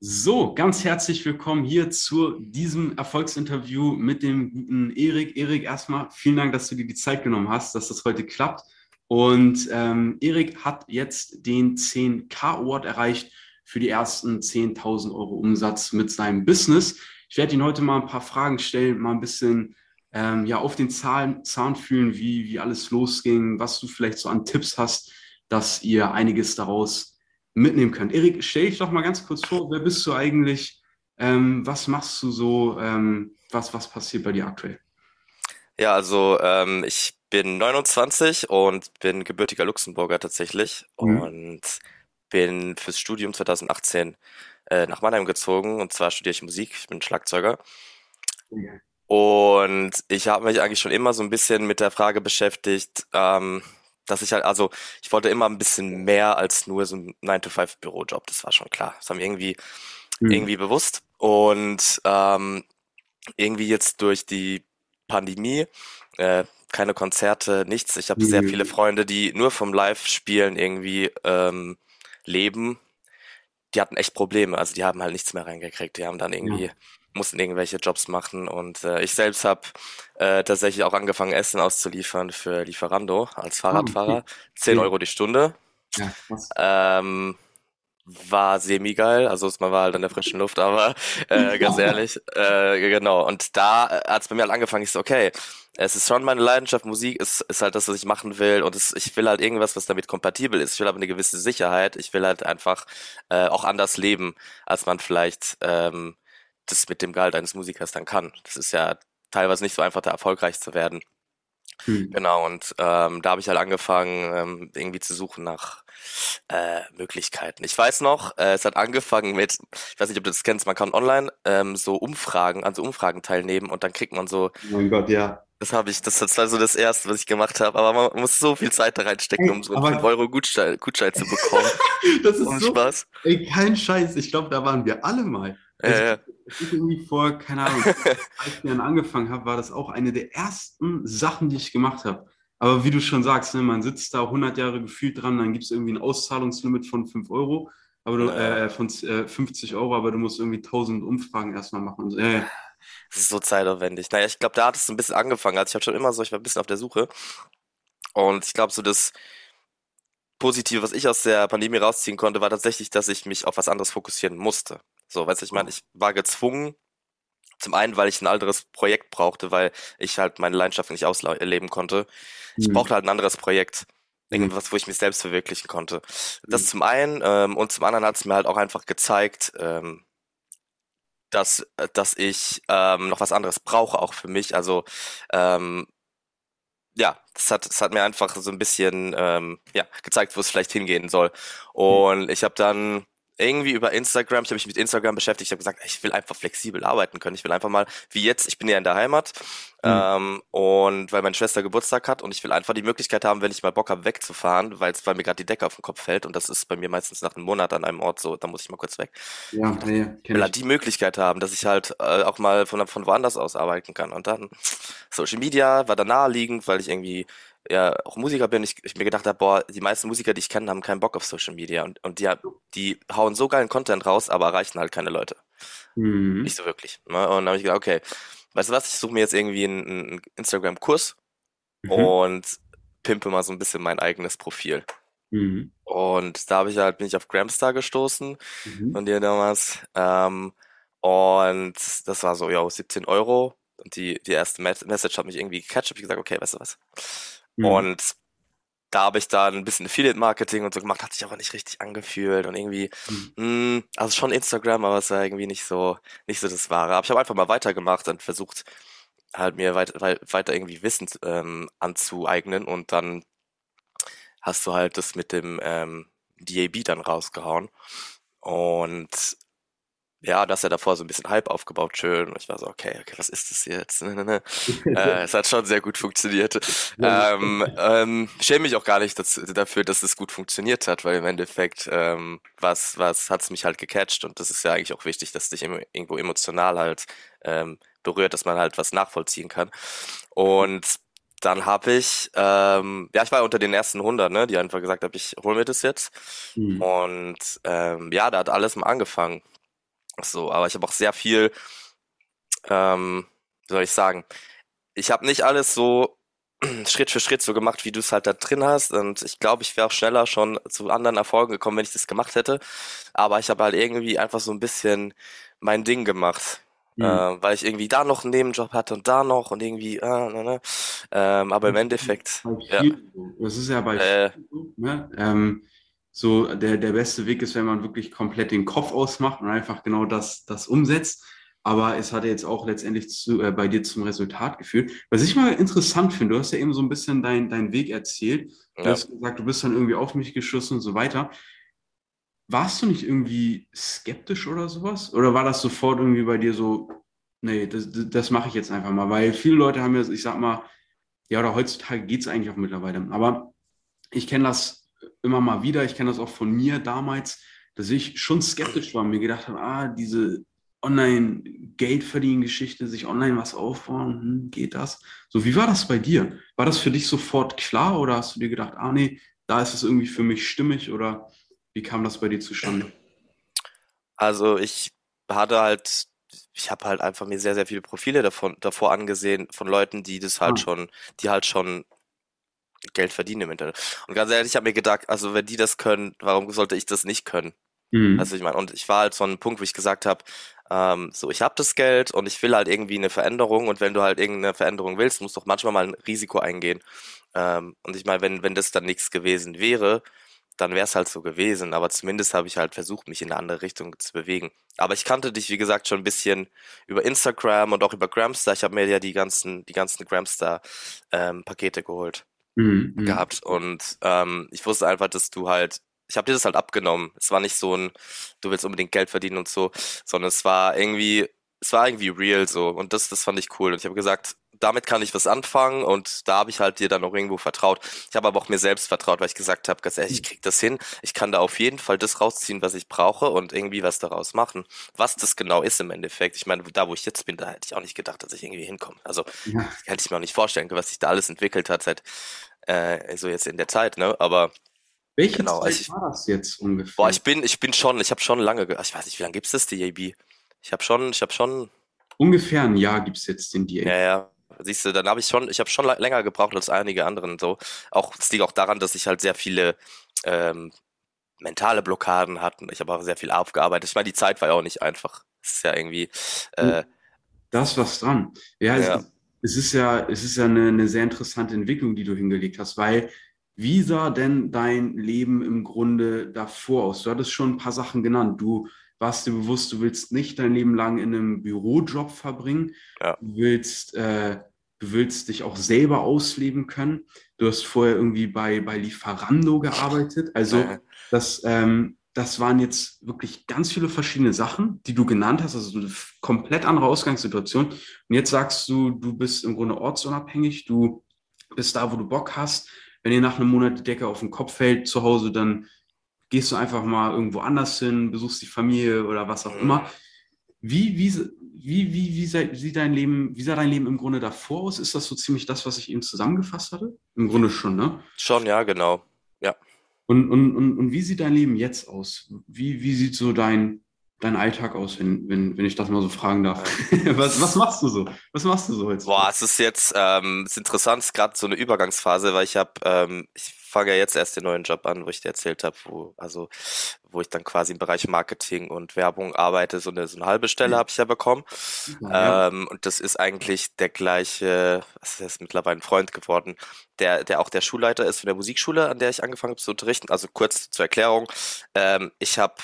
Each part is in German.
So, ganz herzlich willkommen hier zu diesem Erfolgsinterview mit dem guten Erik. Erik, erstmal vielen Dank, dass du dir die Zeit genommen hast, dass das heute klappt. Und ähm, Erik hat jetzt den 10K Award erreicht für die ersten 10.000 Euro Umsatz mit seinem Business. Ich werde ihn heute mal ein paar Fragen stellen, mal ein bisschen ähm, ja, auf den Zahn, Zahn fühlen, wie, wie alles losging, was du vielleicht so an Tipps hast, dass ihr einiges daraus mitnehmen könnt. Erik, stell dich doch mal ganz kurz vor, wer bist du eigentlich? Ähm, was machst du so? Ähm, was, was passiert bei dir aktuell? Ja, also ähm, ich bin 29 und bin gebürtiger Luxemburger tatsächlich mhm. und bin fürs Studium 2018 äh, nach Mannheim gezogen und zwar studiere ich Musik, ich bin Schlagzeuger. Okay. Und ich habe mich eigentlich schon immer so ein bisschen mit der Frage beschäftigt, ähm, dass ich halt, also ich wollte immer ein bisschen mehr als nur so ein 9-to-5-Bürojob, das war schon klar. Das war mir irgendwie, mhm. irgendwie bewusst. Und ähm, irgendwie jetzt durch die Pandemie, äh, keine Konzerte, nichts. Ich habe mhm. sehr viele Freunde, die nur vom Live-Spielen irgendwie ähm, leben. Die hatten echt Probleme, also die haben halt nichts mehr reingekriegt. Die haben dann irgendwie ja mussten irgendwelche Jobs machen und äh, ich selbst habe äh, tatsächlich auch angefangen, Essen auszuliefern für Lieferando als Fahrradfahrer. Oh, okay. 10 Euro die Stunde. Ja, ähm, war semi-geil, also man war halt in der frischen Luft, aber äh, ganz ehrlich, äh, genau. Und da hat es bei mir halt angefangen, ich so, okay, es ist schon meine Leidenschaft, Musik ist, ist halt das, was ich machen will und es, ich will halt irgendwas, was damit kompatibel ist. Ich will aber eine gewisse Sicherheit, ich will halt einfach äh, auch anders leben, als man vielleicht ähm, das mit dem Gehalt eines Musikers dann kann. Das ist ja teilweise nicht so einfach, da erfolgreich zu werden. Hm. Genau, und ähm, da habe ich halt angefangen, ähm, irgendwie zu suchen nach äh, Möglichkeiten. Ich weiß noch, äh, es hat angefangen mit, ich weiß nicht, ob du das kennst, man kann online ähm, so Umfragen, an so Umfragen teilnehmen und dann kriegt man so. Oh mein Gott, ja. Das habe ich, das war so das erste, was ich gemacht habe. Aber man muss so viel Zeit da reinstecken, um so einen 5 Euro Gutschein, Gutschein zu bekommen. das ist so, Spaß. Ey, kein Scheiß. Ich glaube, da waren wir alle mal. Also, ja, ja. Ich irgendwie vor, keine Ahnung, als ich dann angefangen habe, war das auch eine der ersten Sachen, die ich gemacht habe. Aber wie du schon sagst, ne, man sitzt da 100 Jahre gefühlt dran, dann gibt es irgendwie ein Auszahlungslimit von 5 Euro, aber du, äh, von äh, 50 Euro, aber du musst irgendwie 1000 Umfragen erstmal machen. So, äh. Das ist so zeitaufwendig. Naja, ich glaube, da hat es ein bisschen angefangen. Also ich habe schon immer so, ich war ein bisschen auf der Suche. Und ich glaube, so das Positive, was ich aus der Pandemie rausziehen konnte, war tatsächlich, dass ich mich auf was anderes fokussieren musste. So, weißt du, ich meine, ich war gezwungen, zum einen, weil ich ein anderes Projekt brauchte, weil ich halt meine Leidenschaft nicht ausleben konnte. Ich mhm. brauchte halt ein anderes Projekt. Mhm. Irgendwas, wo ich mich selbst verwirklichen konnte. Das mhm. zum einen ähm, und zum anderen hat es mir halt auch einfach gezeigt, ähm, dass, dass ich ähm, noch was anderes brauche, auch für mich. Also ähm, ja, das hat, das hat mir einfach so ein bisschen ähm, ja, gezeigt, wo es vielleicht hingehen soll. Mhm. Und ich habe dann irgendwie über Instagram, ich habe mich mit Instagram beschäftigt, ich habe gesagt, ich will einfach flexibel arbeiten können. Ich will einfach mal, wie jetzt, ich bin ja in der Heimat mhm. ähm, und weil meine Schwester Geburtstag hat und ich will einfach die Möglichkeit haben, wenn ich mal Bock habe, wegzufahren, weil es bei mir gerade die Decke auf den Kopf fällt und das ist bei mir meistens nach einem Monat an einem Ort so, da muss ich mal kurz weg. Ja, nee, ich will halt die Möglichkeit haben, dass ich halt äh, auch mal von, von woanders aus arbeiten kann. Und dann Social Media war da naheliegend, weil ich irgendwie ja auch Musiker bin, ich, ich mir gedacht habe, boah, die meisten Musiker, die ich kenne, haben keinen Bock auf Social Media und, und die, die hauen so geilen Content raus, aber erreichen halt keine Leute. Mhm. Nicht so wirklich. Ne? Und dann habe ich gedacht, okay, weißt du was, ich suche mir jetzt irgendwie einen, einen Instagram-Kurs mhm. und pimpe mal so ein bisschen mein eigenes Profil. Mhm. Und da habe ich halt, bin ich auf Gramstar gestoßen mhm. von dir damals. Ähm, und das war so, ja, 17 Euro. Und die, die erste Message hat mich irgendwie gecatcht. Hab ich gesagt, okay, weißt du was? Mhm. Und da habe ich dann ein bisschen Affiliate-Marketing und so gemacht, hat sich aber nicht richtig angefühlt und irgendwie, mhm. mh, hm, also schon Instagram, aber es war irgendwie nicht so, nicht so das Wahre. Aber ich habe einfach mal weitergemacht und versucht, halt mir weiter, weiter irgendwie Wissen ähm, anzueignen und dann hast du halt das mit dem ähm, DAB dann rausgehauen. Und ja, das ja davor so ein bisschen Hype aufgebaut, schön. Und ich war so, okay, okay, was ist das jetzt? äh, es hat schon sehr gut funktioniert. ähm, ähm, schäme mich auch gar nicht dass, dafür, dass es gut funktioniert hat, weil im Endeffekt ähm, was, was hat's mich halt gecatcht und das ist ja eigentlich auch wichtig, dass dich irgendwo emotional halt ähm, berührt, dass man halt was nachvollziehen kann. Und dann habe ich, ähm, ja, ich war unter den ersten 100, ne, die einfach gesagt haben, ich hol mir das jetzt. Mhm. Und ähm, ja, da hat alles mal angefangen So, aber ich habe auch sehr viel, ähm, wie soll ich sagen, ich habe nicht alles so Schritt für Schritt so gemacht, wie du es halt da drin hast. Und ich glaube, ich wäre auch schneller schon zu anderen Erfolgen gekommen, wenn ich das gemacht hätte. Aber ich habe halt irgendwie einfach so ein bisschen mein Ding gemacht. Mhm. Äh, weil ich irgendwie da noch einen Nebenjob hatte und da noch und irgendwie, äh, ne, ne. Ähm, aber im Endeffekt. Ja. Das ist ja bei äh, so, ne? ähm, so der, der beste Weg ist, wenn man wirklich komplett den Kopf ausmacht und einfach genau das, das umsetzt aber es hat jetzt auch letztendlich zu, äh, bei dir zum Resultat geführt. Was ich mal interessant finde, du hast ja eben so ein bisschen deinen dein Weg erzählt. Du ja. hast gesagt, du bist dann irgendwie auf mich geschossen und so weiter. Warst du nicht irgendwie skeptisch oder sowas? Oder war das sofort irgendwie bei dir so, nee, das, das mache ich jetzt einfach mal? Weil viele Leute haben ja, ich sag mal, ja, oder heutzutage geht es eigentlich auch mittlerweile. Aber ich kenne das immer mal wieder, ich kenne das auch von mir damals, dass ich schon skeptisch war und mir gedacht habe, ah, diese Online-Geld verdienen Geschichte, sich online was aufbauen, hm, geht das? So, wie war das bei dir? War das für dich sofort klar oder hast du dir gedacht, ah nee, da ist es irgendwie für mich stimmig oder wie kam das bei dir zustande? Also ich hatte halt, ich habe halt einfach mir sehr, sehr viele Profile davon, davor angesehen von Leuten, die das halt ah. schon, die halt schon Geld verdienen im Internet. Und ganz ehrlich, ich habe mir gedacht, also wenn die das können, warum sollte ich das nicht können? Mhm. Also ich meine, und ich war halt so ein Punkt, wo ich gesagt habe, ähm, so ich habe das Geld und ich will halt irgendwie eine Veränderung und wenn du halt irgendeine Veränderung willst, musst du doch manchmal mal ein Risiko eingehen. Ähm, und ich meine, wenn wenn das dann nichts gewesen wäre, dann wäre es halt so gewesen. Aber zumindest habe ich halt versucht, mich in eine andere Richtung zu bewegen. Aber ich kannte dich, wie gesagt, schon ein bisschen über Instagram und auch über Gramstar. Ich habe mir ja die ganzen, die ganzen Gramstar-Pakete ähm, geholt mhm, mhm, gehabt. Und ähm, ich wusste einfach, dass du halt ich habe dir das halt abgenommen. Es war nicht so ein, du willst unbedingt Geld verdienen und so, sondern es war irgendwie, es war irgendwie real so. Und das, das fand ich cool. Und ich habe gesagt, damit kann ich was anfangen und da habe ich halt dir dann auch irgendwo vertraut. Ich habe aber auch mir selbst vertraut, weil ich gesagt habe, ganz ehrlich, ich krieg das hin. Ich kann da auf jeden Fall das rausziehen, was ich brauche und irgendwie was daraus machen. Was das genau ist im Endeffekt. Ich meine, da wo ich jetzt bin, da hätte ich auch nicht gedacht, dass ich irgendwie hinkomme. Also ja. hätte ich mir auch nicht vorstellen können, was sich da alles entwickelt hat seit äh, so jetzt in der Zeit, ne? Aber welche genau, Zeit ich, war das jetzt ungefähr? Boah, ich bin, ich bin schon, ich habe schon lange, ich weiß nicht, wie lange gibt es das DAB? Ich habe schon, ich habe schon. Ungefähr ein Jahr gibt es jetzt den DAB. Ja, ja. Siehst du, dann habe ich schon, ich habe schon länger gebraucht als einige anderen. So, auch es liegt auch daran, dass ich halt sehr viele ähm, mentale Blockaden hatte. Ich habe auch sehr viel aufgearbeitet. Ich meine, die Zeit war ja auch nicht einfach. Es ist ja irgendwie. Äh, da ist was dran. Ja, ja. Es, es, ist ja, es ist ja eine, eine sehr interessante Entwicklung, die du hingelegt hast, weil wie sah denn dein Leben im Grunde davor aus? Du hattest schon ein paar Sachen genannt. Du warst dir bewusst, du willst nicht dein Leben lang in einem Bürojob verbringen. Ja. Du willst, äh, du willst dich auch selber ausleben können. Du hast vorher irgendwie bei, bei Lieferando gearbeitet. Also das, ähm, das waren jetzt wirklich ganz viele verschiedene Sachen, die du genannt hast. Also eine komplett andere Ausgangssituation. Und jetzt sagst du, du bist im Grunde ortsunabhängig. Du bist da, wo du Bock hast wenn dir nach einem Monat die Decke auf den Kopf fällt zu Hause, dann gehst du einfach mal irgendwo anders hin, besuchst die Familie oder was auch mhm. immer. Wie, wie, wie, wie, wie, sieht dein Leben, wie sah dein Leben im Grunde davor aus? Ist das so ziemlich das, was ich eben zusammengefasst hatte? Im Grunde schon, ne? Schon, ja, genau. Ja. Und, und, und, und wie sieht dein Leben jetzt aus? Wie, wie sieht so dein, dein Alltag aus, wenn, wenn, wenn ich das mal so fragen darf? was, was machst du so? Was machst du so jetzt? Boah, es ist jetzt ähm, ist interessant, es ist gerade so eine Übergangsphase, weil ich habe, ähm, ich fange ja jetzt erst den neuen Job an, wo ich dir erzählt habe, wo, also wo ich dann quasi im Bereich Marketing und Werbung arbeite. So eine, so eine halbe Stelle mhm. habe ich ja bekommen. Ja. Ähm, und das ist eigentlich der gleiche, was ist mittlerweile ein Freund geworden, der, der auch der Schulleiter ist von der Musikschule, an der ich angefangen habe zu unterrichten. Also kurz zur Erklärung. Ähm, ich habe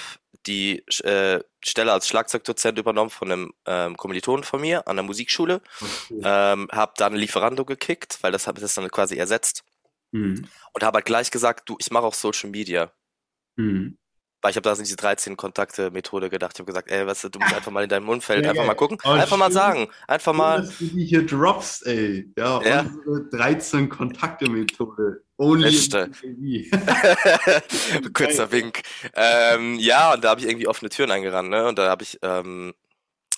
die äh, Stelle als Schlagzeugdozent übernommen von einem ähm, Kommilitonen von mir an der Musikschule. Okay. Ähm, habe dann Lieferando gekickt, weil das habe ich das dann quasi ersetzt. Mhm. Und habe halt gleich gesagt, du, ich mache auch Social Media. Mhm. Weil ich habe da diese 13 Kontakte Methode gedacht. Ich habe gesagt, ey, weißt du, musst einfach mal in deinem Umfeld ja, einfach mal gucken, oh, einfach mal sagen, einfach mal. Dass du die hier droppst, ey. Ja, ja. unsere 13 Kontakte Methode. Only Kurzer Wink. Ähm, ja, und da habe ich irgendwie offene Türen eingerannt, ne? Und da habe ich ähm,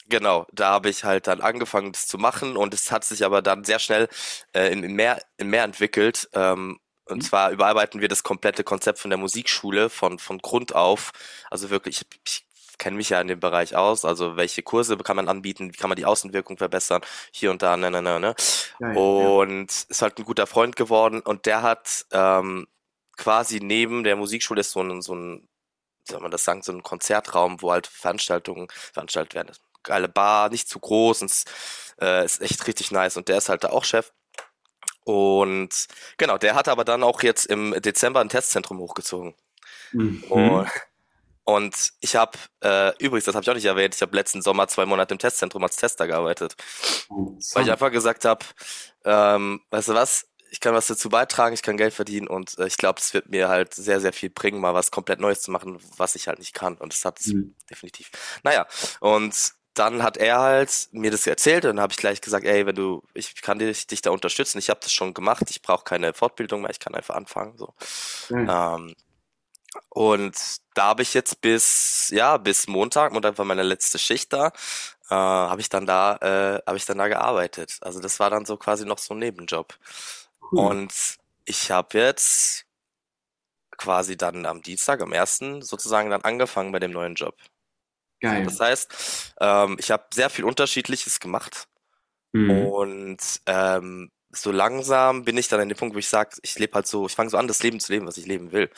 Genau, da habe ich halt dann angefangen, das zu machen und es hat sich aber dann sehr schnell äh, in, in, mehr, in mehr entwickelt. Ähm, und mhm. zwar überarbeiten wir das komplette Konzept von der Musikschule von, von Grund auf. Also wirklich, ich kenne mich ja in dem Bereich aus, also welche Kurse kann man anbieten, wie kann man die Außenwirkung verbessern, hier und da, ne, ne, ne, ne. Geil, und ja. ist halt ein guter Freund geworden und der hat ähm, quasi neben der Musikschule ist so ein, so ein, soll man das sagen, so ein Konzertraum, wo halt Veranstaltungen veranstaltet werden. Geile Bar, nicht zu groß und äh, ist echt richtig nice und der ist halt da auch Chef. Und genau, der hat aber dann auch jetzt im Dezember ein Testzentrum hochgezogen. Mhm. Und, und ich habe, äh, übrigens, das habe ich auch nicht erwähnt, ich habe letzten Sommer zwei Monate im Testzentrum als Tester gearbeitet. Oh, weil ich einfach gesagt habe, ähm, weißt du was, ich kann was dazu beitragen, ich kann Geld verdienen und äh, ich glaube, es wird mir halt sehr, sehr viel bringen, mal was komplett Neues zu machen, was ich halt nicht kann. Und das hat es mhm. definitiv. Naja, und dann hat er halt mir das erzählt und dann habe ich gleich gesagt, ey, wenn du, ich kann dich, dich da unterstützen, ich habe das schon gemacht, ich brauche keine Fortbildung mehr, ich kann einfach anfangen. So. Mhm. Ähm, und da habe ich jetzt bis, ja, bis Montag, Montag war meine letzte Schicht da, äh, habe ich dann da, äh, habe ich dann da gearbeitet. Also das war dann so quasi noch so ein Nebenjob. Cool. Und ich habe jetzt quasi dann am Dienstag, am ersten sozusagen dann angefangen bei dem neuen Job. Geil. Das heißt, ähm, ich habe sehr viel Unterschiedliches gemacht mhm. und ähm, so langsam bin ich dann an dem Punkt, wo ich sage, ich lebe halt so, ich fange so an, das Leben zu leben, was ich leben will.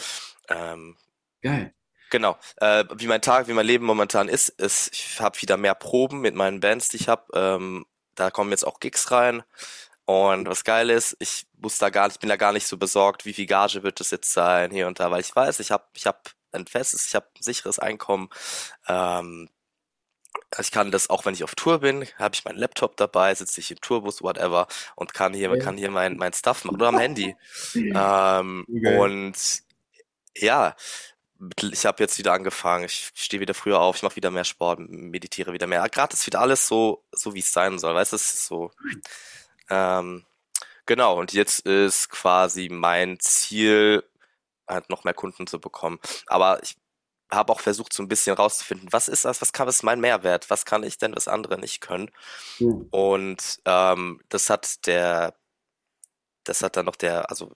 Ähm, Geil. Genau. Äh, wie mein Tag, wie mein Leben momentan ist, ist ich habe wieder mehr Proben mit meinen Bands, die ich habe. Ähm, da kommen jetzt auch Gigs rein. Und was geil ist, ich muss da gar nicht, bin da gar nicht so besorgt, wie viel Gage wird es jetzt sein hier und da, weil ich weiß, ich habe ich habe ein festes, ich habe ein sicheres Einkommen. Ähm, ich kann das auch, wenn ich auf Tour bin, habe ich meinen Laptop dabei, sitze ich im Tourbus, whatever, und kann hier, ja. kann hier mein, mein Stuff machen oder am Handy. ähm, okay. Und ja, ich habe jetzt wieder angefangen, ich stehe wieder früher auf, ich mache wieder mehr Sport, meditiere wieder mehr. Gerade ist wieder alles so, so wie es sein soll, weißt du, es ist so. Ähm, genau, und jetzt ist quasi mein Ziel, halt noch mehr Kunden zu bekommen. Aber ich habe auch versucht, so ein bisschen rauszufinden, was ist das, was kann, was ist mein Mehrwert, was kann ich denn, was andere nicht können. Mhm. Und ähm, das hat der, das hat dann noch der, also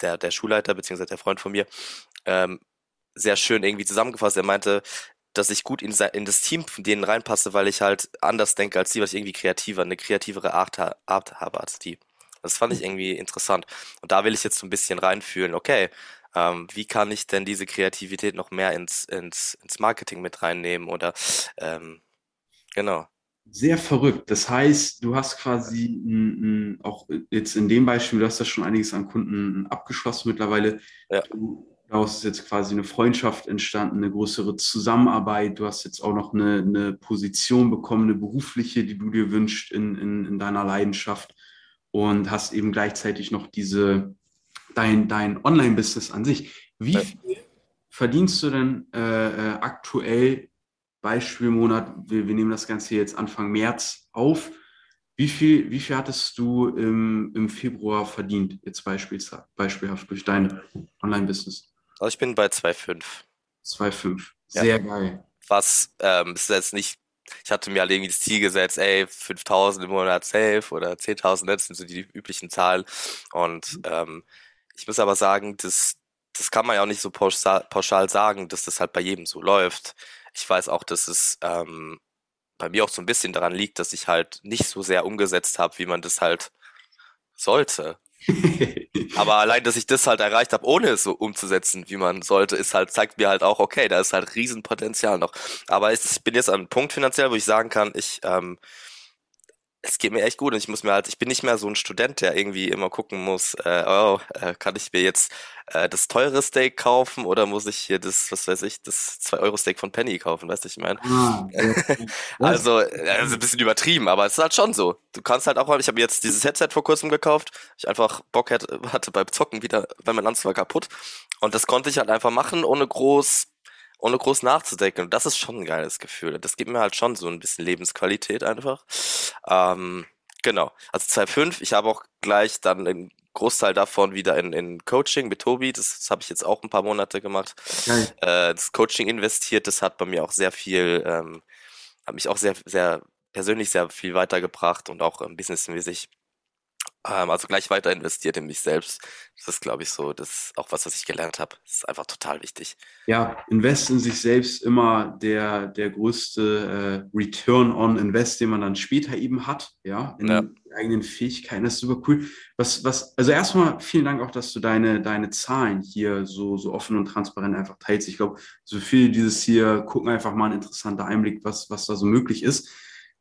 der, der Schulleiter, beziehungsweise der Freund von mir, ähm, sehr schön irgendwie zusammengefasst. Er meinte, dass ich gut in, in das Team von denen reinpasse, weil ich halt anders denke als die, weil ich irgendwie kreativer, eine kreativere Art, Art habe als die. Das fand ich irgendwie interessant. Und da will ich jetzt so ein bisschen reinfühlen, okay, ähm, wie kann ich denn diese Kreativität noch mehr ins, ins, ins Marketing mit reinnehmen oder ähm, genau. Sehr verrückt. Das heißt, du hast quasi m, m, auch jetzt in dem Beispiel, du hast ja schon einiges an Kunden abgeschlossen mittlerweile. Ja. Du, daraus ist jetzt quasi eine Freundschaft entstanden, eine größere Zusammenarbeit. Du hast jetzt auch noch eine, eine Position bekommen, eine berufliche, die du dir wünschst in, in, in deiner Leidenschaft und hast eben gleichzeitig noch diese, dein, dein Online-Business an sich. Wie viel verdienst du denn äh, äh, aktuell, Beispielmonat, wir, wir nehmen das Ganze jetzt Anfang März auf, wie viel, wie viel hattest du im, im Februar verdient, jetzt beispielhaft durch dein Online-Business? Also ich bin bei 2,5. 2,5. Sehr ja. geil. Was ähm, ist jetzt nicht ich hatte mir halt irgendwie das Ziel gesetzt, ey, 5000 im Monat safe oder 10.000, das sind so die üblichen Zahlen. Und mhm. ähm, ich muss aber sagen, das, das kann man ja auch nicht so pauschal, pauschal sagen, dass das halt bei jedem so läuft. Ich weiß auch, dass es ähm, bei mir auch so ein bisschen daran liegt, dass ich halt nicht so sehr umgesetzt habe, wie man das halt sollte. Aber allein, dass ich das halt erreicht habe, ohne es so umzusetzen, wie man sollte, ist halt, zeigt mir halt auch, okay, da ist halt Riesenpotenzial noch. Aber ich bin jetzt an einem Punkt finanziell, wo ich sagen kann, ich ähm, es geht mir echt gut und ich muss mir halt, ich bin nicht mehr so ein Student, der irgendwie immer gucken muss, äh, oh, äh, kann ich mir jetzt äh, das teure Steak kaufen oder muss ich hier das, was weiß ich, das 2-Euro-Steak von Penny kaufen, weißt du, ich meine? Ah, also, also ein bisschen übertrieben, aber es ist halt schon so. Du kannst halt auch, ich habe jetzt dieses Headset vor kurzem gekauft, ich einfach Bock hatte, hatte beim Zocken wieder, weil mein Anzug war kaputt und das konnte ich halt einfach machen, ohne groß ohne groß nachzudenken. Und das ist schon ein geiles Gefühl. Das gibt mir halt schon so ein bisschen Lebensqualität einfach. Ähm, genau. Also 2,5. Ich habe auch gleich dann einen Großteil davon wieder in, in Coaching mit Tobi. Das, das habe ich jetzt auch ein paar Monate gemacht. Äh, das Coaching investiert. Das hat bei mir auch sehr viel, ähm, hat mich auch sehr, sehr persönlich sehr viel weitergebracht und auch ähm, businessmäßig. Ähm, also gleich weiter investiert in mich selbst. Das ist, glaube ich, so, das ist auch was, was ich gelernt habe. Das ist einfach total wichtig. Ja, Invest in sich selbst immer der, der größte äh, Return on Invest, den man dann später eben hat, ja, in ja. eigenen Fähigkeiten. Das ist super cool. Was, was, also erstmal vielen Dank auch, dass du deine, deine Zahlen hier so, so offen und transparent einfach teilst. Ich glaube, so viel dieses hier gucken einfach mal ein interessanter Einblick, was, was da so möglich ist.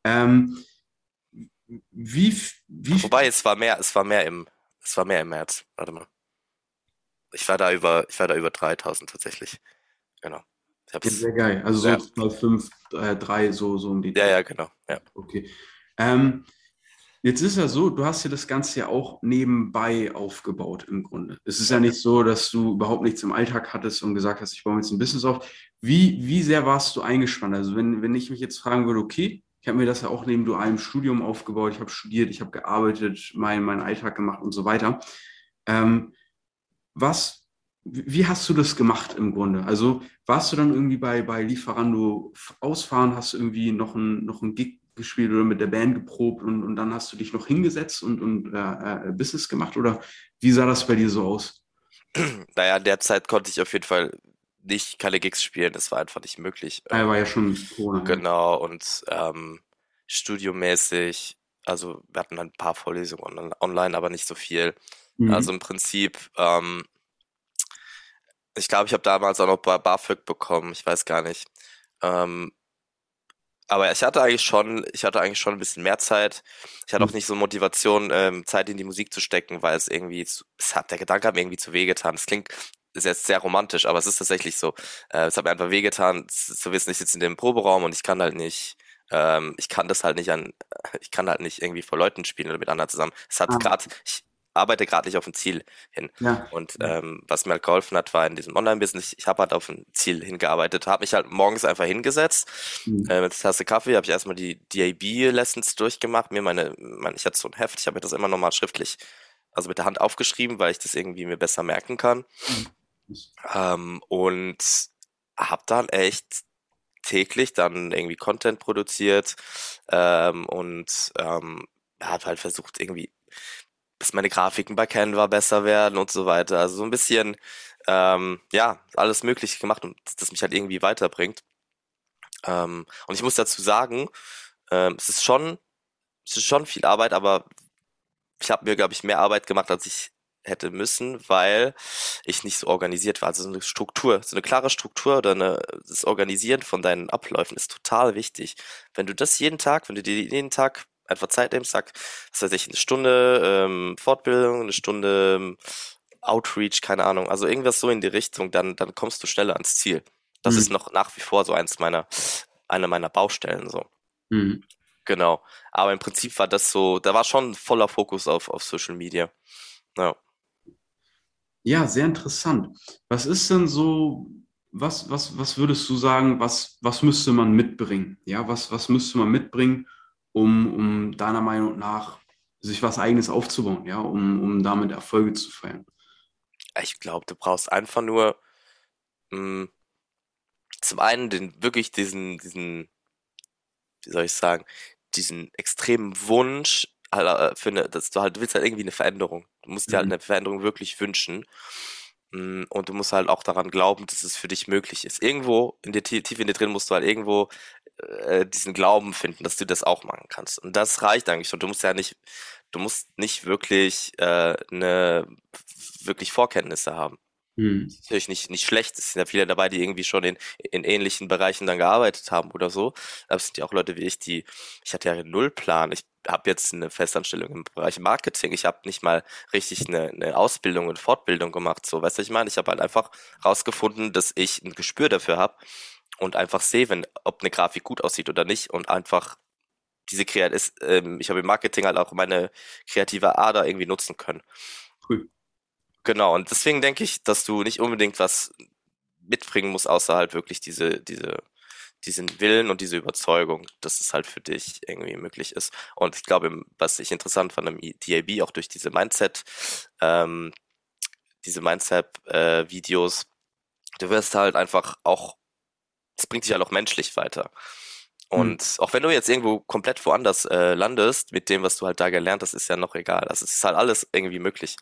Ähm, wie, wie Wobei, es war mehr, es war mehr im, es war mehr im März. Warte mal. Ich war da über, ich war da über 3000 tatsächlich. Genau. Ja, sehr geil. Also so ja. 5, äh, 3, so, so um die. Ja, ja, genau. Ja. Okay. Ähm, jetzt ist ja so, du hast ja das Ganze ja auch nebenbei aufgebaut im Grunde. Es ist ja nicht so, dass du überhaupt nichts im Alltag hattest und gesagt hast, ich baue jetzt ein Business auf. Wie, wie sehr warst du eingespannt? Also wenn, wenn ich mich jetzt fragen würde, okay, ich habe mir das ja auch neben dualem Studium aufgebaut. Ich habe studiert, ich habe gearbeitet, meinen mein Alltag gemacht und so weiter. Ähm, was, wie hast du das gemacht im Grunde? Also warst du dann irgendwie bei, bei Lieferando ausfahren, hast du irgendwie noch ein, noch ein Gig gespielt oder mit der Band geprobt und, und dann hast du dich noch hingesetzt und, und äh, äh Business gemacht? Oder wie sah das bei dir so aus? Naja, in der Zeit konnte ich auf jeden Fall nicht keine Gigs spielen, das war einfach nicht möglich. Er war ja schon Corona. Genau, und ähm, studiomäßig, also wir hatten ein paar Vorlesungen online, aber nicht so viel. Mhm. Also im Prinzip, ähm, ich glaube, ich habe damals auch noch BAföG bekommen, ich weiß gar nicht. Ähm, aber ich hatte eigentlich schon, ich hatte eigentlich schon ein bisschen mehr Zeit. Ich hatte auch mhm. nicht so Motivation, ähm, Zeit in die Musik zu stecken, weil es irgendwie, zu, es hat der Gedanke hat mir irgendwie zu wehgetan. Es klingt ist jetzt sehr romantisch, aber es ist tatsächlich so. Äh, es hat mir einfach wehgetan, zu wissen, ich sitze in dem Proberaum und ich kann halt nicht, ähm, ich kann das halt nicht an, ich kann halt nicht irgendwie vor Leuten spielen oder mit anderen zusammen. Es hat ah. gerade, ich arbeite gerade nicht auf ein Ziel hin. Ja. Und ähm, was mir halt geholfen hat, war in diesem Online-Business, ich habe halt auf ein Ziel hingearbeitet, habe mich halt morgens einfach hingesetzt, mhm. äh, mit Tasse Kaffee, habe ich erstmal die DAB-Lessons durchgemacht, mir meine, meine, ich hatte so ein Heft, ich habe mir das immer nochmal schriftlich, also mit der Hand aufgeschrieben, weil ich das irgendwie mir besser merken kann. Mhm ähm, und habe dann echt täglich dann irgendwie Content produziert ähm, und ähm, habe halt versucht irgendwie, dass meine Grafiken bei Canva besser werden und so weiter. Also so ein bisschen, ähm, ja, alles Mögliche gemacht und das mich halt irgendwie weiterbringt. Ähm, und ich muss dazu sagen, ähm, es ist schon, es ist schon viel Arbeit, aber ich habe mir, glaube ich, mehr Arbeit gemacht, als ich hätte müssen, weil ich nicht so organisiert war. Also so eine Struktur, so eine klare Struktur oder eine, das Organisieren von deinen Abläufen ist total wichtig. Wenn du das jeden Tag, wenn du dir jeden Tag einfach Zeit nimmst, sag, was weiß ich, eine Stunde ähm, Fortbildung, eine Stunde ähm, Outreach, keine Ahnung, also irgendwas so in die Richtung, dann, dann kommst du schneller ans Ziel. Das mhm. ist noch nach wie vor so eins meiner, eine meiner Baustellen so. Mhm. Genau. Aber im Prinzip war das so, da war schon voller Fokus auf, auf Social Media. Ja. Ja, sehr interessant. Was ist denn so, was, was, was würdest du sagen, was, was müsste man mitbringen? Ja, was, was müsste man mitbringen, um, um deiner Meinung nach sich was Eigenes aufzubauen, ja, um, um damit Erfolge zu feiern? Ich glaube, du brauchst einfach nur mh, hm, zum einen den wirklich diesen, diesen, wie soll ich sagen, diesen extremen Wunsch, halt, für eine, dass du halt, du willst halt irgendwie eine Veränderung. Du musst dir halt mhm. eine Veränderung wirklich wünschen. Mm, und du musst halt auch daran glauben, dass es für dich möglich ist. Irgendwo in dir, tief in dir drin musst du halt irgendwo äh, diesen Glauben finden, dass du das auch machen kannst. Und das reicht eigentlich schon. Du musst ja nicht, du musst nicht wirklich äh, eine wirklich Vorkenntnisse haben. Hm. Natürlich nicht, nicht schlecht. Es sind ja viele dabei, die irgendwie schon in, in ähnlichen Bereichen dann gearbeitet haben oder so. Aber es sind ja auch Leute wie ich, die, ich hatte ja einen Nullplan. Ich habe jetzt eine Festanstellung im Bereich Marketing. Ich habe nicht mal richtig eine, eine Ausbildung und Fortbildung gemacht. So, weißt du, ich meine, ich habe halt einfach rausgefunden, dass ich ein Gespür dafür habe und einfach sehe, wenn, ob eine Grafik gut aussieht oder nicht und einfach diese Kreativ ist, ähm, ich habe im Marketing halt auch meine kreative Ader irgendwie nutzen können. Cool. Genau, und deswegen denke ich, dass du nicht unbedingt was mitbringen musst, außer halt wirklich diese, diese, diesen Willen und diese Überzeugung, dass es halt für dich irgendwie möglich ist. Und ich glaube, was ich interessant fand im DAB, auch durch diese Mindset, ähm, diese Mindset-Videos, äh, du wirst halt einfach auch, es bringt dich halt auch menschlich weiter. Und mhm. auch wenn du jetzt irgendwo komplett woanders äh, landest, mit dem, was du halt da gelernt hast, ist ja noch egal. Also es ist halt alles irgendwie möglich.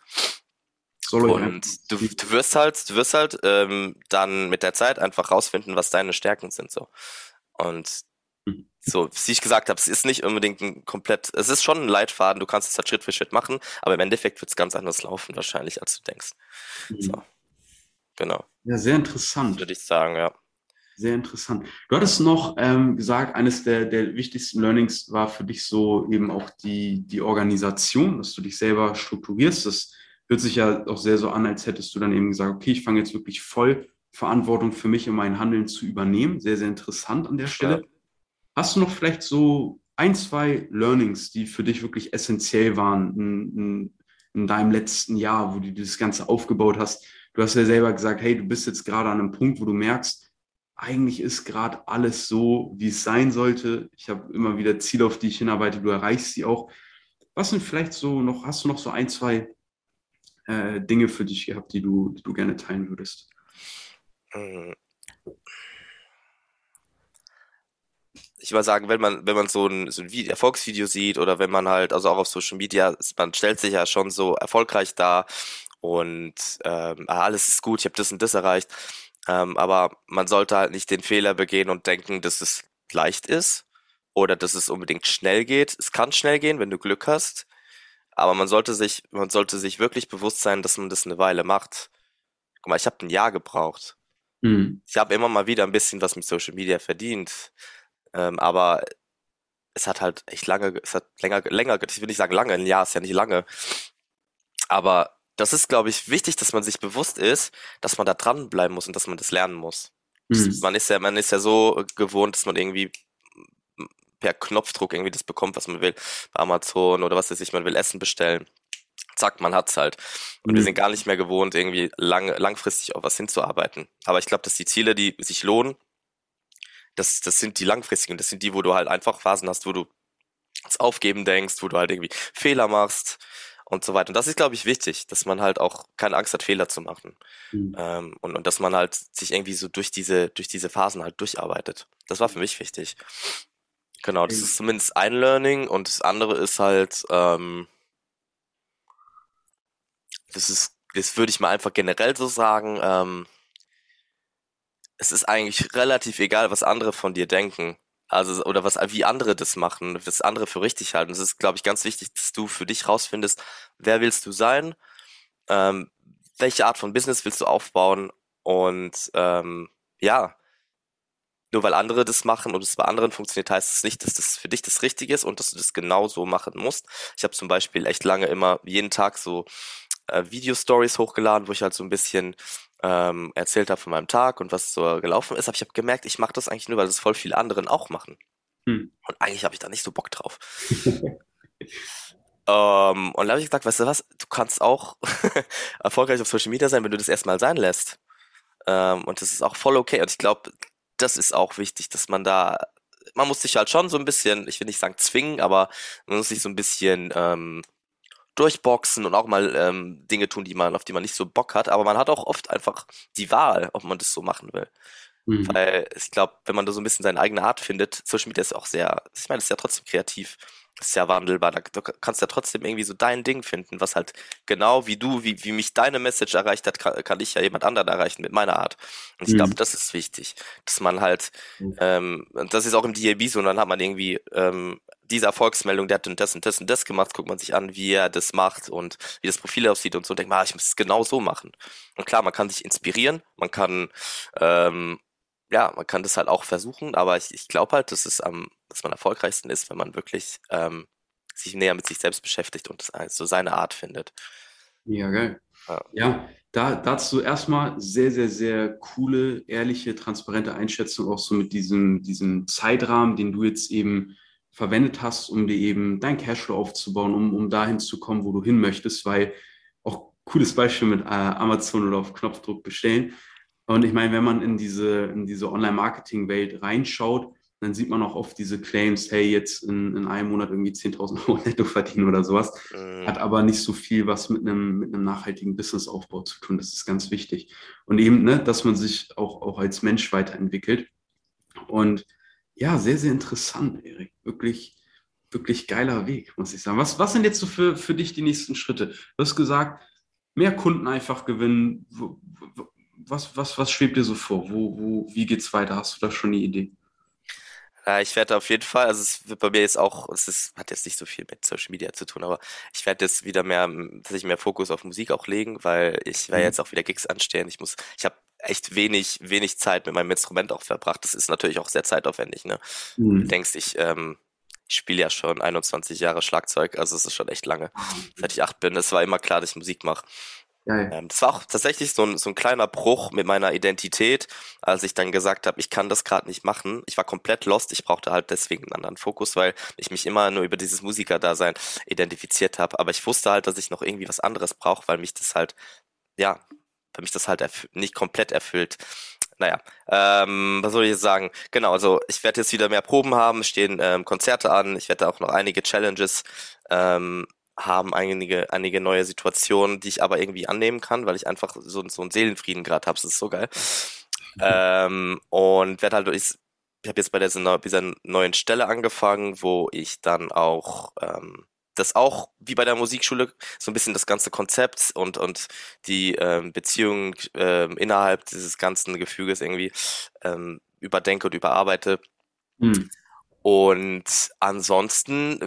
Sorry, und du, du wirst halt, du wirst halt ähm, dann mit der Zeit einfach rausfinden, was deine Stärken sind. so. Und mhm. so, wie ich gesagt habe, es ist nicht unbedingt ein komplett, es ist schon ein Leitfaden, du kannst es halt Schritt für Schritt machen, aber im Endeffekt wird es ganz anders laufen, wahrscheinlich, als du denkst. Mhm. So. Genau. Ja, sehr interessant. Würde ich sagen, ja. Sehr interessant. Du hattest noch ähm, gesagt, eines der, der wichtigsten Learnings war für dich so eben auch die, die Organisation, dass du dich selber strukturierst. Das hört sich ja auch sehr so an, als hättest du dann eben gesagt, okay, ich fange jetzt wirklich voll Verantwortung für mich und mein Handeln zu übernehmen. Sehr, sehr interessant an der Stelle. Ja. Hast du noch vielleicht so ein, zwei Learnings, die für dich wirklich essentiell waren in, in, in deinem letzten Jahr, wo du das Ganze aufgebaut hast? Du hast ja selber gesagt, hey, du bist jetzt gerade an einem Punkt, wo du merkst, eigentlich ist gerade alles so, wie es sein sollte. Ich habe immer wieder Ziele, auf die ich hinarbeite, du erreichst sie auch. Was sind vielleicht so noch, hast du noch so ein, zwei äh, Dinge für dich gehabt, die du, die du gerne teilen würdest? Hm. Ich würde sagen, wenn man, wenn man so ein, so ein Erfolgsvideo sieht oder wenn man halt, also auch auf Social Media, man stellt sich ja schon so erfolgreich dar und ähm, ah, alles ist gut, ich habe das und das erreicht ähm, aber man sollte halt nicht den Fehler begehen und denken, dass es leicht ist oder dass es unbedingt schnell geht. Es kann schnell gehen, wenn du Glück hast, aber man sollte sich, man sollte sich wirklich bewusst sein, dass man das eine Weile macht. Guck mal, ich habe ein Jahr gebraucht. Mhm. Ich habe immer mal wieder ein bisschen was mit Social Media verdient, ähm, aber es hat halt echt lange, es hat länger, länger, ich will nicht sagen lange, ein Jahr ist ja nicht lange, aber das ist, glaube ich, wichtig, dass man sich bewusst ist, dass man da dranbleiben muss und dass man das lernen muss. Mhm. Man ist ja, man ist ja so gewohnt, dass man irgendwie per Knopfdruck irgendwie das bekommt, was man will. Bei Amazon oder was weiß ich, man will Essen bestellen. Zack, man hat's halt. Und mhm. wir sind gar nicht mehr gewohnt, irgendwie lang, langfristig auf was hinzuarbeiten. Aber ich glaube, dass die Ziele, die sich lohnen, das, das sind die langfristigen. Das sind die, wo du halt einfach Phasen hast, wo du ins Aufgeben denkst, wo du halt irgendwie Fehler machst, und so weiter. Und das ist, glaube ich, wichtig, dass man halt auch keine Angst hat, Fehler zu machen. Mhm. Ähm, und, und dass man halt sich irgendwie so durch diese, durch diese Phasen halt durcharbeitet. Das war für mich wichtig. Genau, das mhm. ist zumindest ein Learning und das andere ist halt, ähm, das ist, das würde ich mal einfach generell so sagen, ähm, es ist eigentlich relativ egal, was andere von dir denken. Also, oder was, wie andere das machen, was andere für richtig halten. Es ist, glaube ich, ganz wichtig, dass du für dich rausfindest, wer willst du sein, ähm, welche Art von Business willst du aufbauen und ähm, ja, nur weil andere das machen und es bei anderen funktioniert, heißt es nicht, dass das für dich das Richtige ist und dass du das genau so machen musst. Ich habe zum Beispiel echt lange immer jeden Tag so äh, Video-Stories hochgeladen, wo ich halt so ein bisschen ähm, erzählt habe von meinem Tag und was so gelaufen ist, aber ich habe gemerkt, ich mache das eigentlich nur, weil das voll viele anderen auch machen. Hm. Und eigentlich habe ich da nicht so Bock drauf. ähm, und da habe ich gesagt, weißt du was, du kannst auch erfolgreich auf Social Media sein, wenn du das erstmal sein lässt. Ähm, und das ist auch voll okay. Und ich glaube, das ist auch wichtig, dass man da, man muss sich halt schon so ein bisschen, ich will nicht sagen zwingen, aber man muss sich so ein bisschen ähm, durchboxen und auch mal ähm, Dinge tun, die man, auf die man nicht so Bock hat. Aber man hat auch oft einfach die Wahl, ob man das so machen will. Mhm. Weil ich glaube, wenn man da so ein bisschen seine eigene Art findet, Social Media ist auch sehr, ich meine, es ist ja trotzdem kreativ ist ja wandelbar. Da, du kannst ja trotzdem irgendwie so dein Ding finden, was halt genau wie du, wie, wie mich deine Message erreicht hat, kann, kann ich ja jemand anderen erreichen mit meiner Art. Und ich mhm. glaube, das ist wichtig, dass man halt, mhm. ähm, das ist auch im DAB so, und dann hat man irgendwie ähm, diese Erfolgsmeldung, der hat das und das und das gemacht, guckt man sich an, wie er das macht und wie das Profil aussieht und so und denkt man, ah, ich muss es genau so machen. Und klar, man kann sich inspirieren, man kann ähm, ja, man kann das halt auch versuchen, aber ich, ich glaube halt, dass es am, dass man erfolgreichsten ist, wenn man wirklich ähm, sich näher mit sich selbst beschäftigt und das so seine Art findet. Ja, geil. Ja, ja da, dazu erstmal sehr, sehr, sehr coole, ehrliche, transparente Einschätzung, auch so mit diesem, diesem Zeitrahmen, den du jetzt eben verwendet hast, um dir eben dein Cashflow aufzubauen, um, um dahin zu kommen, wo du hin möchtest, weil auch cooles Beispiel mit äh, Amazon oder auf Knopfdruck bestellen und ich meine, wenn man in diese, in diese Online-Marketing-Welt reinschaut, dann sieht man auch oft diese Claims, hey, jetzt in, in einem Monat irgendwie 10.000 Euro netto verdienen oder sowas. Mhm. Hat aber nicht so viel was mit einem, mit einem nachhaltigen Businessaufbau zu tun. Das ist ganz wichtig. Und eben, ne, dass man sich auch, auch als Mensch weiterentwickelt. Und Ja, sehr, sehr interessant, Erik. Wirklich, wirklich geiler Weg, muss ich sagen. Was, was sind jetzt so für, für dich die nächsten Schritte? Du hast gesagt, mehr Kunden einfach gewinnen. Was, was, was schwebt dir so vor? Wo, wo, wie geht's weiter? Hast du da schon eine Idee? Ja, ich werde auf jeden Fall, also es wird bei mir jetzt auch, es ist, hat jetzt nicht so viel mit Social Media zu tun, aber ich werde jetzt wieder mehr, dass ich mehr Fokus auf Musik auch legen, weil ich werde Mhm. jetzt auch wieder Gigs anstehen. Ich muss, ich habe echt wenig, wenig Zeit mit meinem Instrument auch verbracht. Das ist natürlich auch sehr zeitaufwendig, ne? Du Mhm. denkst, ich, ähm, ich spiele ja schon 21 Jahre Schlagzeug, also es ist schon echt lange, seit ich acht bin. Es war immer klar, dass ich Musik mache. Geil. Ähm, das war auch tatsächlich so ein, so ein kleiner Bruch mit meiner Identität, als ich dann gesagt habe, ich kann das gerade nicht machen. Ich war komplett lost. Ich brauchte halt deswegen einen anderen Fokus, weil ich mich immer nur über dieses Musikerdasein identifiziert habe. Aber ich wusste halt, dass ich noch irgendwie was anderes brauche, weil mich das halt, ja, weil mich das halt nicht komplett erfüllt. Naja, ähm, was soll ich jetzt sagen? Genau, also ich werde jetzt wieder mehr Proben haben, stehen ähm, Konzerte an, ich werde auch noch einige Challenges ähm, haben, einige, einige neue Situationen, die ich aber irgendwie annehmen kann, weil ich einfach so, so einen Seelenfrieden gerade habe, das ist so geil. Ähm, und werde halt, ich, ich habe jetzt bei dieser, dieser neuen Stelle angefangen, wo ich dann auch ähm, das auch wie bei der Musikschule so ein bisschen das ganze Konzept und und die ähm, Beziehung ähm, innerhalb dieses ganzen Gefüges irgendwie ähm, überdenke und überarbeite. Mhm. Und ansonsten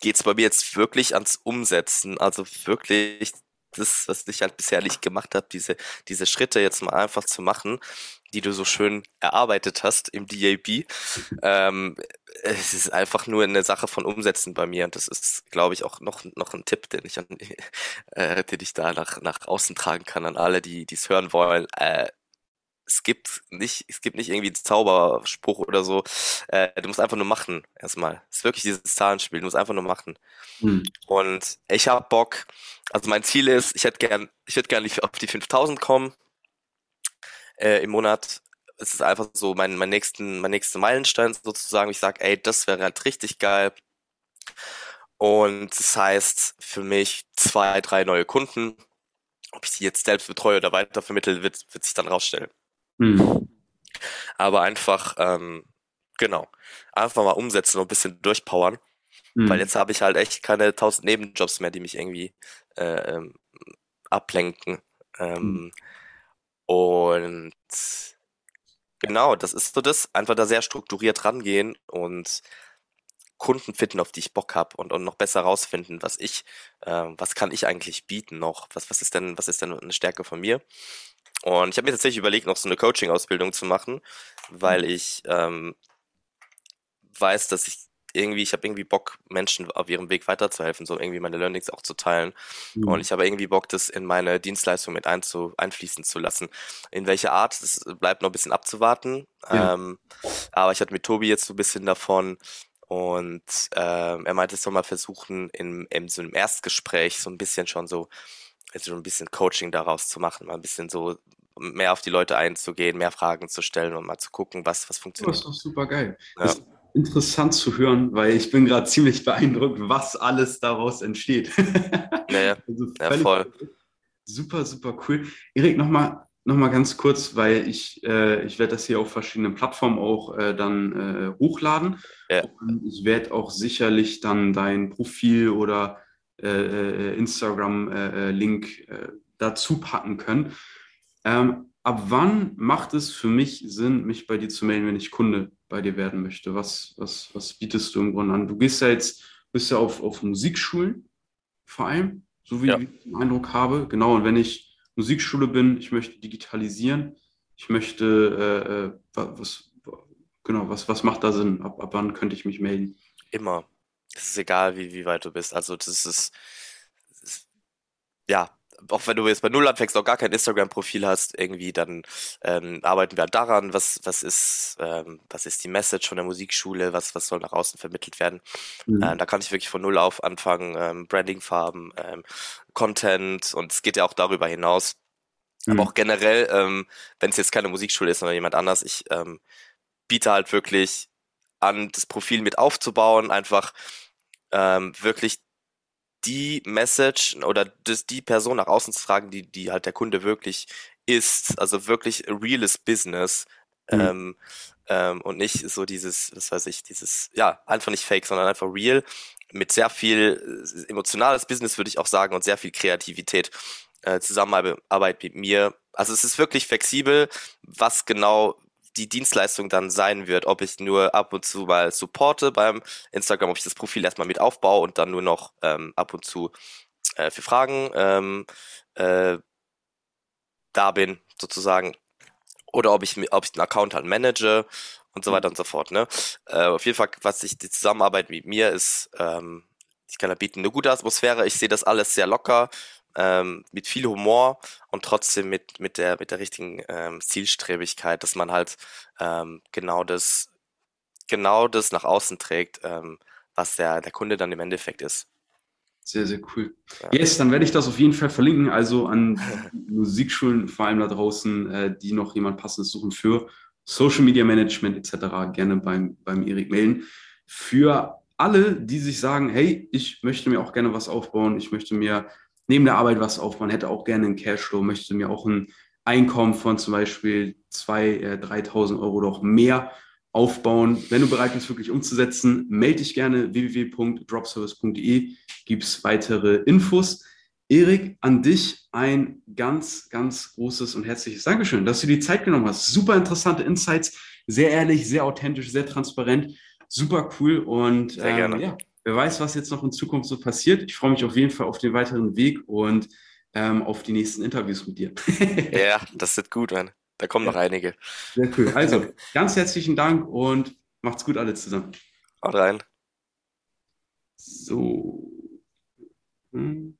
geht's bei mir jetzt wirklich ans Umsetzen, also wirklich das, was ich halt bisher nicht gemacht habe, diese diese Schritte jetzt mal einfach zu machen, die du so schön erarbeitet hast im DAB. Ähm, es ist einfach nur eine Sache von Umsetzen bei mir und das ist, glaube ich, auch noch noch ein Tipp, den ich an, äh, den ich da nach nach außen tragen kann an alle, die es hören wollen. Äh, es gibt nicht, es gibt nicht irgendwie einen Zauberspruch oder so. Äh, du musst einfach nur machen, erstmal. Es ist wirklich dieses Zahlenspiel, du musst einfach nur machen. Mhm. Und ich habe Bock, also mein Ziel ist, ich hätte gern, ich hätte gern auf die 5000 kommen äh, im Monat. Es ist einfach so mein, mein nächsten, mein nächster Meilenstein sozusagen. Ich sag, ey, das wäre halt richtig geil. Und das heißt für mich zwei, drei neue Kunden. Ob ich die jetzt selbst betreue oder weitervermittle, wird, wird sich dann rausstellen. Mhm. Aber einfach, ähm, genau, einfach mal umsetzen und ein bisschen durchpowern. Weil Mhm. jetzt habe ich halt echt keine tausend Nebenjobs mehr, die mich irgendwie äh, ähm, ablenken. Mhm. Ähm, und genau, das ist so das. Einfach da sehr strukturiert rangehen und Kunden finden, auf die ich Bock habe und, und noch besser rausfinden, was ich, äh, was kann ich eigentlich bieten noch? Was, was ist denn, was ist denn eine Stärke von mir? Und ich habe mir tatsächlich überlegt, noch so eine Coaching-Ausbildung zu machen, weil ich ähm, weiß, dass ich irgendwie, ich habe irgendwie Bock, Menschen auf ihrem Weg weiterzuhelfen, so irgendwie meine Learnings auch zu teilen. Und Mhm. ich habe irgendwie Bock, das in meine Dienstleistung mit einzu, einfließen zu lassen. In welche Art, das bleibt noch ein bisschen abzuwarten. Ja. Ähm, aber ich hatte mit Tobi jetzt so ein bisschen davon und ähm, er meinte, es soll mal versuchen, in, in so einem Erstgespräch so ein bisschen schon so, also ein bisschen Coaching daraus zu machen, mal ein bisschen so mehr auf die Leute einzugehen, mehr Fragen zu stellen und mal zu gucken, was, was Das ist funktioniert. doch super geil. Ja. Interessant zu hören, weil ich bin gerade ziemlich beeindruckt, was alles daraus entsteht. Ja, ja, Also ja, voll. super, super cool. Erik, nochmal noch mal ganz kurz, weil ich, äh, ich werde das hier auf verschiedenen Plattformen auch äh, dann äh, hochladen. Ja. Und ich werde auch sicherlich dann dein Profil oder äh, äh, Instagram-Link äh, dazu packen können. Ähm, ab wann macht es für mich Sinn, mich bei dir zu melden, wenn ich Kunde bei dir werden möchte? Was, was, was bietest du im Grunde an? Du gehst ja jetzt, bist ja auf, auf Musikschulen vor allem, so wie Ja. ich den Eindruck habe. Genau, und wenn ich Musikschule bin, ich möchte digitalisieren, ich möchte, äh, äh, wa- was, genau, was, was macht da Sinn? Ab, ab wann könnte ich mich melden? Immer. Es ist egal, wie, wie weit du bist. Also das ist, das ist ja, auch wenn du jetzt bei Null anfängst, auch gar kein Instagram-Profil hast, irgendwie, dann ähm, arbeiten wir halt daran, was, was ist, ähm, was ist die Message von der Musikschule, was, was soll nach außen vermittelt werden. Mhm. Ähm, da kann ich wirklich von Null auf anfangen, ähm, Branding-Farben, ähm, Content und es geht ja auch darüber hinaus. Aber Mhm. auch generell, ähm, wenn es jetzt keine Musikschule ist, sondern jemand anders, ich ähm, biete halt wirklich an, das Profil mit aufzubauen, einfach ähm, wirklich die Message oder das, die Person nach außen zu tragen, die, die halt der Kunde wirklich ist, also wirklich reales Business Mhm. Ähm, ähm, und nicht so dieses, was weiß ich, dieses, ja, einfach nicht fake, sondern einfach real mit sehr viel äh, emotionales Business, würde ich auch sagen, und sehr viel Kreativität. Äh, Zusammenarbeit mit mir. Also es ist wirklich flexibel, was genau die Dienstleistung dann sein wird, ob ich nur ab und zu mal supporte beim Instagram, ob ich das Profil erstmal mit aufbaue und dann nur noch ähm, ab und zu äh, für Fragen ähm, äh, da bin, sozusagen. Oder ob ich, ob ich einen Account halt manage und so weiter und so fort. Ne? Äh, auf jeden Fall, was ich die Zusammenarbeit mit mir ist, ähm, ich kann da bieten eine gute Atmosphäre. Ich sehe das alles sehr locker, ähm, mit viel Humor und trotzdem mit mit der mit der richtigen ähm, Zielstrebigkeit, dass man halt ähm, genau das genau das nach außen trägt, ähm, was der der Kunde dann im Endeffekt ist. Sehr, sehr cool. Ja. Yes, dann werde ich das auf jeden Fall verlinken. Also an Musikschulen, vor allem da draußen, äh, die noch jemand passendes suchen für Social Media Management etc. gerne beim, beim Erik melden. Für alle, die sich sagen, hey, ich möchte mir auch gerne was aufbauen, ich möchte mir neben der Arbeit was aufbauen, hätte auch gerne einen Cashflow, möchte mir auch ein Einkommen von zum Beispiel 2.000, äh, 3.000 Euro oder auch mehr aufbauen. Wenn du bereit bist, wirklich umzusetzen, melde dich gerne www.dropservice.de, gibt es weitere Infos. Erik, an dich ein ganz, ganz großes und herzliches Dankeschön, dass du die Zeit genommen hast. Super interessante Insights, sehr ehrlich, sehr authentisch, sehr transparent, super cool und sehr gerne. Ähm, ja, wer weiß, was jetzt noch in Zukunft so passiert. Ich freue mich auf jeden Fall auf den weiteren Weg und ähm, auf die nächsten Interviews mit dir. ja, das wird gut, Mann. Da kommen ja. noch einige. Sehr cool. Also, ganz herzlichen Dank und macht's gut alle zusammen. Haut rein. So. Hm.